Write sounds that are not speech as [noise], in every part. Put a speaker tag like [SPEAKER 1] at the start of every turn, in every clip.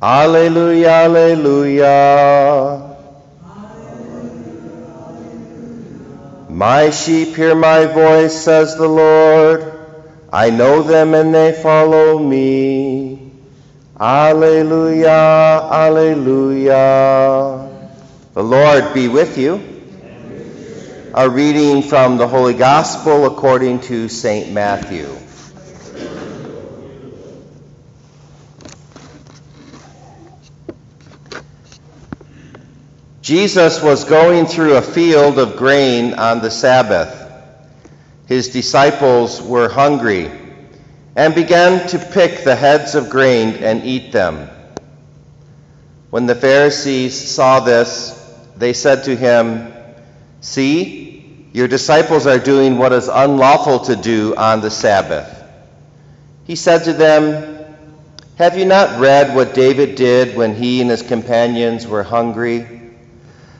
[SPEAKER 1] Alleluia, alleluia. My sheep hear my voice, says the Lord. I know them and they follow me. Alleluia, alleluia. The Lord be with you. A reading from the Holy Gospel according to St. Matthew. Jesus was going through a field of grain on the Sabbath. His disciples were hungry and began to pick the heads of grain and eat them. When the Pharisees saw this, they said to him, See, your disciples are doing what is unlawful to do on the Sabbath. He said to them, Have you not read what David did when he and his companions were hungry?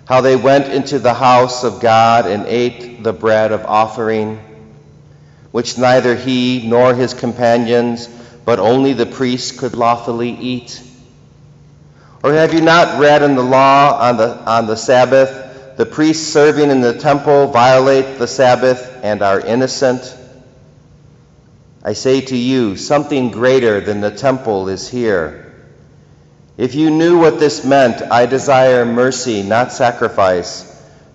[SPEAKER 1] How they went into the house of God and ate the bread of offering, which neither he nor his companions, but only the priests could lawfully eat? Or have you not read in the law on the, on the Sabbath, the priests serving in the temple violate the Sabbath and are innocent? I say to you, something greater than the temple is here. If you knew what this meant, I desire mercy, not sacrifice,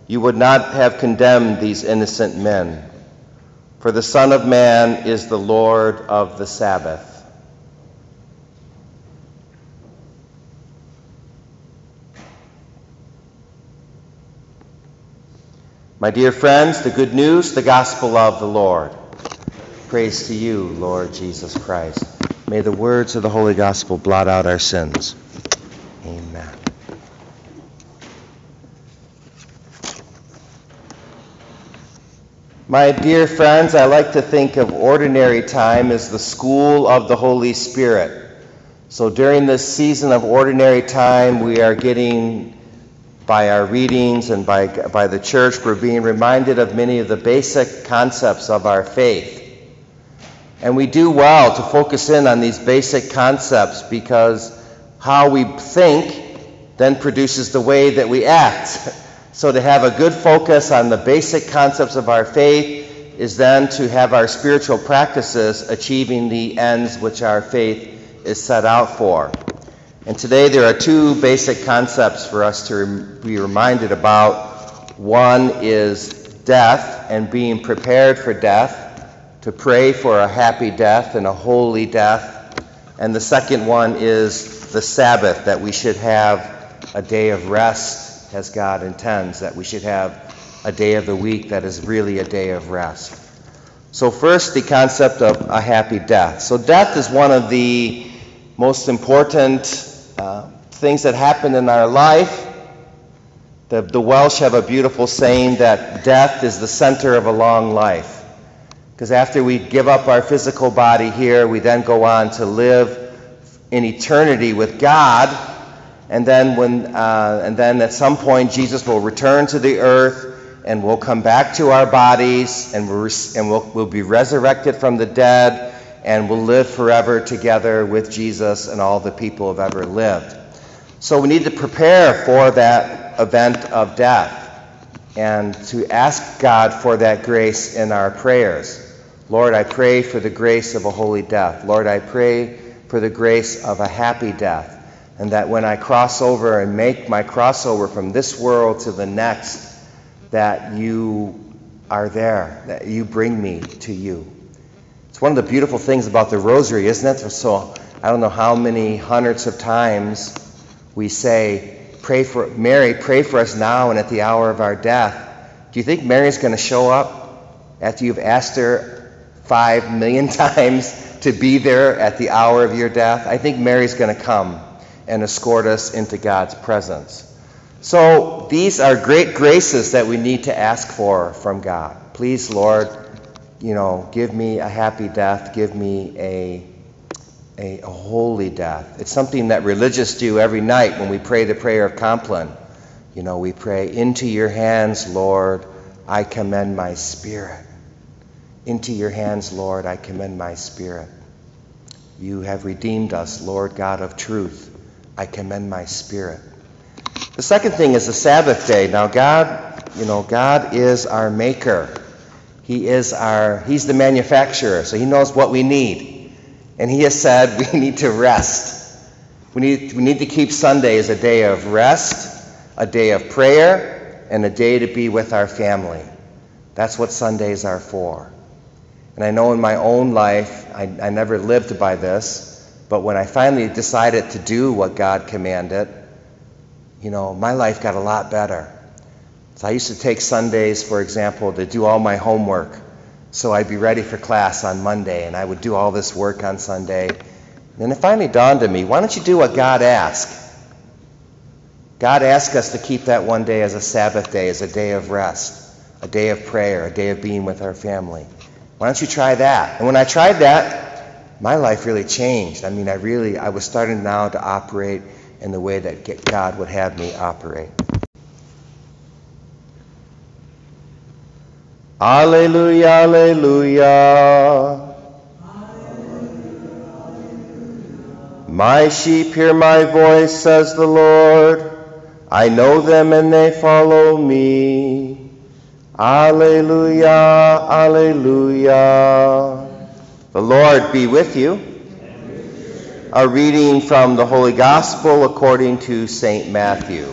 [SPEAKER 1] you would not have condemned these innocent men. For the Son of Man is the Lord of the Sabbath. My dear friends, the good news, the gospel of the Lord. Praise to you, Lord Jesus Christ. May the words of the Holy Gospel blot out our sins. Amen. My dear friends, I like to think of ordinary time as the school of the Holy Spirit. So during this season of ordinary time, we are getting, by our readings and by, by the church, we're being reminded of many of the basic concepts of our faith. And we do well to focus in on these basic concepts because how we think then produces the way that we act. [laughs] So to have a good focus on the basic concepts of our faith is then to have our spiritual practices achieving the ends which our faith is set out for. And today there are two basic concepts for us to be reminded about. One is death and being prepared for death, to pray for a happy death and a holy death. And the second one is the Sabbath, that we should have a day of rest as God intends, that we should have a day of the week that is really a day of rest. So, first, the concept of a happy death. So, death is one of the most important uh, things that happen in our life. The, the Welsh have a beautiful saying that death is the center of a long life. Because after we give up our physical body here, we then go on to live in eternity with God and then when uh, and then at some point Jesus will return to the earth and we'll come back to our bodies and we'll, and we'll, we'll be resurrected from the dead and we'll live forever together with Jesus and all the people who have ever lived. So we need to prepare for that event of death and to ask God for that grace in our prayers. Lord, I pray for the grace of a holy death. Lord, I pray for the grace of a happy death and that when I cross over and make my crossover from this world to the next, that you are there, that you bring me to you. It's one of the beautiful things about the rosary, isn't it? So I don't know how many hundreds of times we say, pray for Mary, pray for us now and at the hour of our death. Do you think Mary's going to show up after you've asked her five million [laughs] times to be there at the hour of your death? I think Mary's going to come and escort us into God's presence. So these are great graces that we need to ask for from God. Please, Lord, you know, give me a happy death, give me a, a, a holy death. It's something that religious do every night when we pray the prayer of Compline. You know, we pray, Into your hands, Lord, I commend my spirit. Into your hands, Lord, I commend my spirit. You have redeemed us, Lord God of truth I commend my spirit. The second thing is the Sabbath day. Now, God, you know, God is our maker. He is our, He's the manufacturer, so He knows what we need. And He has said [laughs] we need to rest. We need, we need to keep Sunday as a day of rest, a day of prayer, and a day to be with our family. That's what Sundays are for. And I know in my own life, I, I never lived by this, but when I finally decided to do what God commanded, you know, my life got a lot better. So I used to take Sundays, for example, to do all my homework. So I'd be ready for class on Monday, and I would do all this work on Sunday. And it finally dawned on me why don't you do what God asked? God asked us to keep that one day as a Sabbath day, as a day of rest, a day of prayer, a day of being with our family. Why don't you try that? And when I tried that, my life really changed. I mean, I really, I was starting now to operate in the way that God would have me operate. Alleluia, alleluia. My sheep hear my voice, says the Lord. I know them and they follow me. Alleluia, alleluia. The Lord be with you. A reading from the Holy Gospel according to St. Matthew.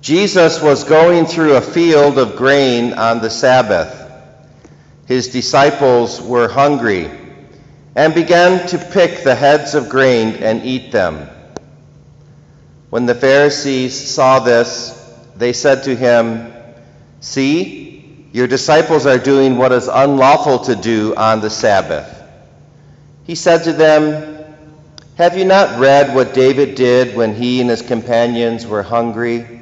[SPEAKER 1] Jesus was going through a field of grain on the Sabbath. His disciples were hungry and began to pick the heads of grain and eat them. When the Pharisees saw this, they said to him, See, your disciples are doing what is unlawful to do on the Sabbath. He said to them, Have you not read what David did when he and his companions were hungry?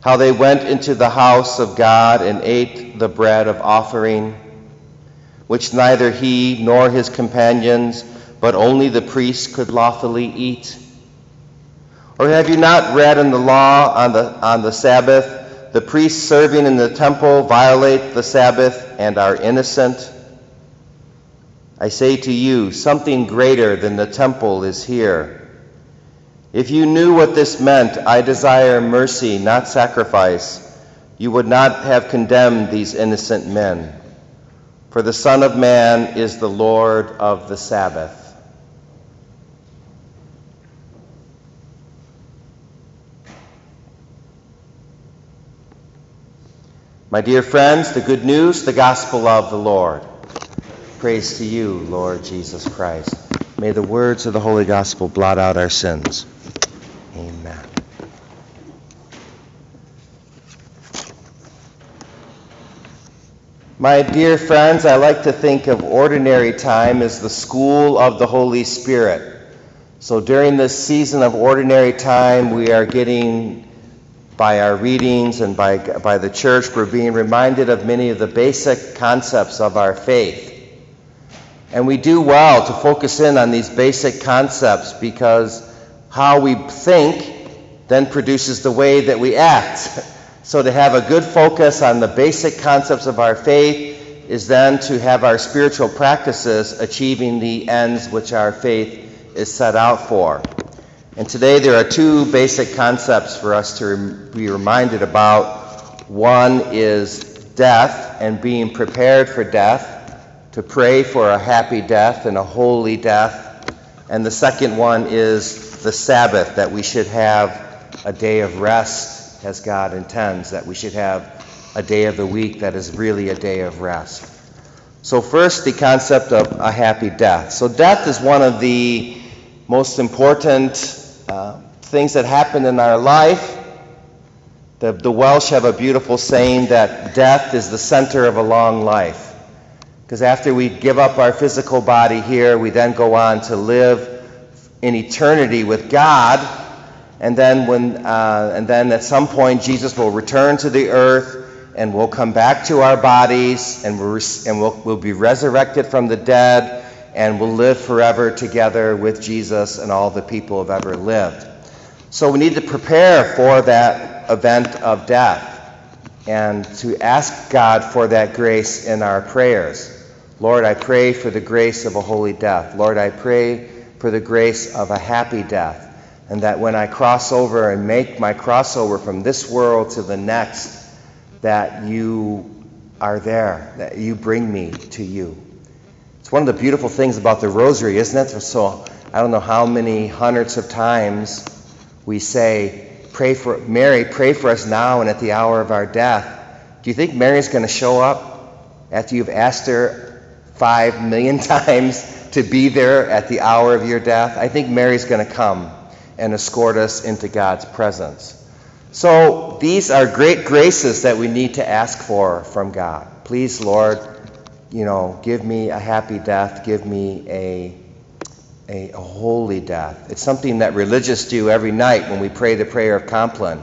[SPEAKER 1] how they went into the house of God and ate the bread of offering, which neither he nor his companions, but only the priests could lawfully eat? Or have you not read in the law on the, on the Sabbath, the priests serving in the temple violate the Sabbath and are innocent? I say to you, something greater than the temple is here. If you knew what this meant, I desire mercy, not sacrifice, you would not have condemned these innocent men. For the Son of Man is the Lord of the Sabbath. My dear friends, the good news, the gospel of the Lord. Praise to you, Lord Jesus Christ. May the words of the Holy Gospel blot out our sins. Amen. My dear friends, I like to think of ordinary time as the school of the Holy Spirit. So during this season of ordinary time, we are getting, by our readings and by, by the church, we're being reminded of many of the basic concepts of our faith. And we do well to focus in on these basic concepts because how we think then produces the way that we act. [laughs] So to have a good focus on the basic concepts of our faith is then to have our spiritual practices achieving the ends which our faith is set out for. And today there are two basic concepts for us to be reminded about. One is death and being prepared for death to pray for a happy death and a holy death. And the second one is the Sabbath, that we should have a day of rest as God intends, that we should have a day of the week that is really a day of rest. So, first, the concept of a happy death. So, death is one of the most important uh, things that happen in our life. The, the Welsh have a beautiful saying that death is the center of a long life. Because after we give up our physical body here, we then go on to live in eternity with God. And then, when, uh, and then at some point, Jesus will return to the earth and we'll come back to our bodies and, we'll, and we'll, we'll be resurrected from the dead and we'll live forever together with Jesus and all the people who have ever lived. So we need to prepare for that event of death. and to ask God for that grace in our prayers. Lord, I pray for the grace of a holy death. Lord, I pray for the grace of a happy death. And that when I cross over and make my crossover from this world to the next, that you are there, that you bring me to you. It's one of the beautiful things about the rosary, isn't it? So I don't know how many hundreds of times we say, pray for Mary, pray for us now and at the hour of our death. Do you think Mary's going to show up after you've asked her five million [laughs] times to be there at the hour of your death? I think Mary's going to come and escort us into God's presence. So these are great graces that we need to ask for from God. Please, Lord, you know, give me a happy death, give me a, a, a holy death. It's something that religious do every night when we pray the prayer of Compline.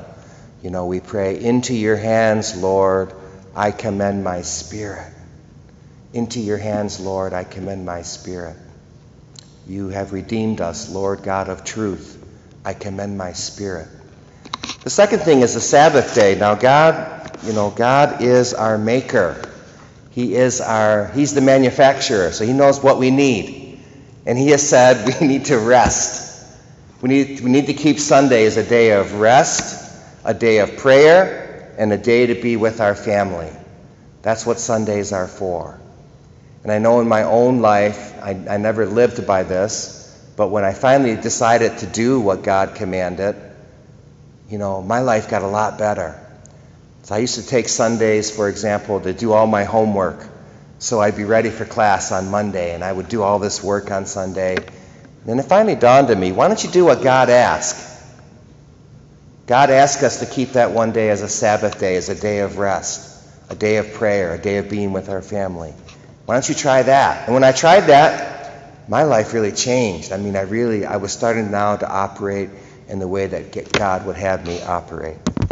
[SPEAKER 1] You know, we pray, Into your hands, Lord, I commend my spirit. Into your hands, Lord, I commend my spirit. You have redeemed us, Lord God of truth. I commend my spirit. The second thing is the Sabbath day. Now, God, you know, God is our maker. He is our, He's the manufacturer, so He knows what we need. And He has said [laughs] we need to rest. We need, we need to keep Sunday as a day of rest, a day of prayer, and a day to be with our family. That's what Sundays are for. And I know in my own life, I, I never lived by this, but when I finally decided to do what God commanded, you know, my life got a lot better. So I used to take Sundays, for example, to do all my homework. So I'd be ready for class on Monday, and I would do all this work on Sunday. And then it finally dawned on me why don't you do what God asked? God asked us to keep that one day as a Sabbath day, as a day of rest, a day of prayer, a day of being with our family. Why don't you try that? And when I tried that, my life really changed. I mean, I really, I was starting now to operate in the way that God would have me operate.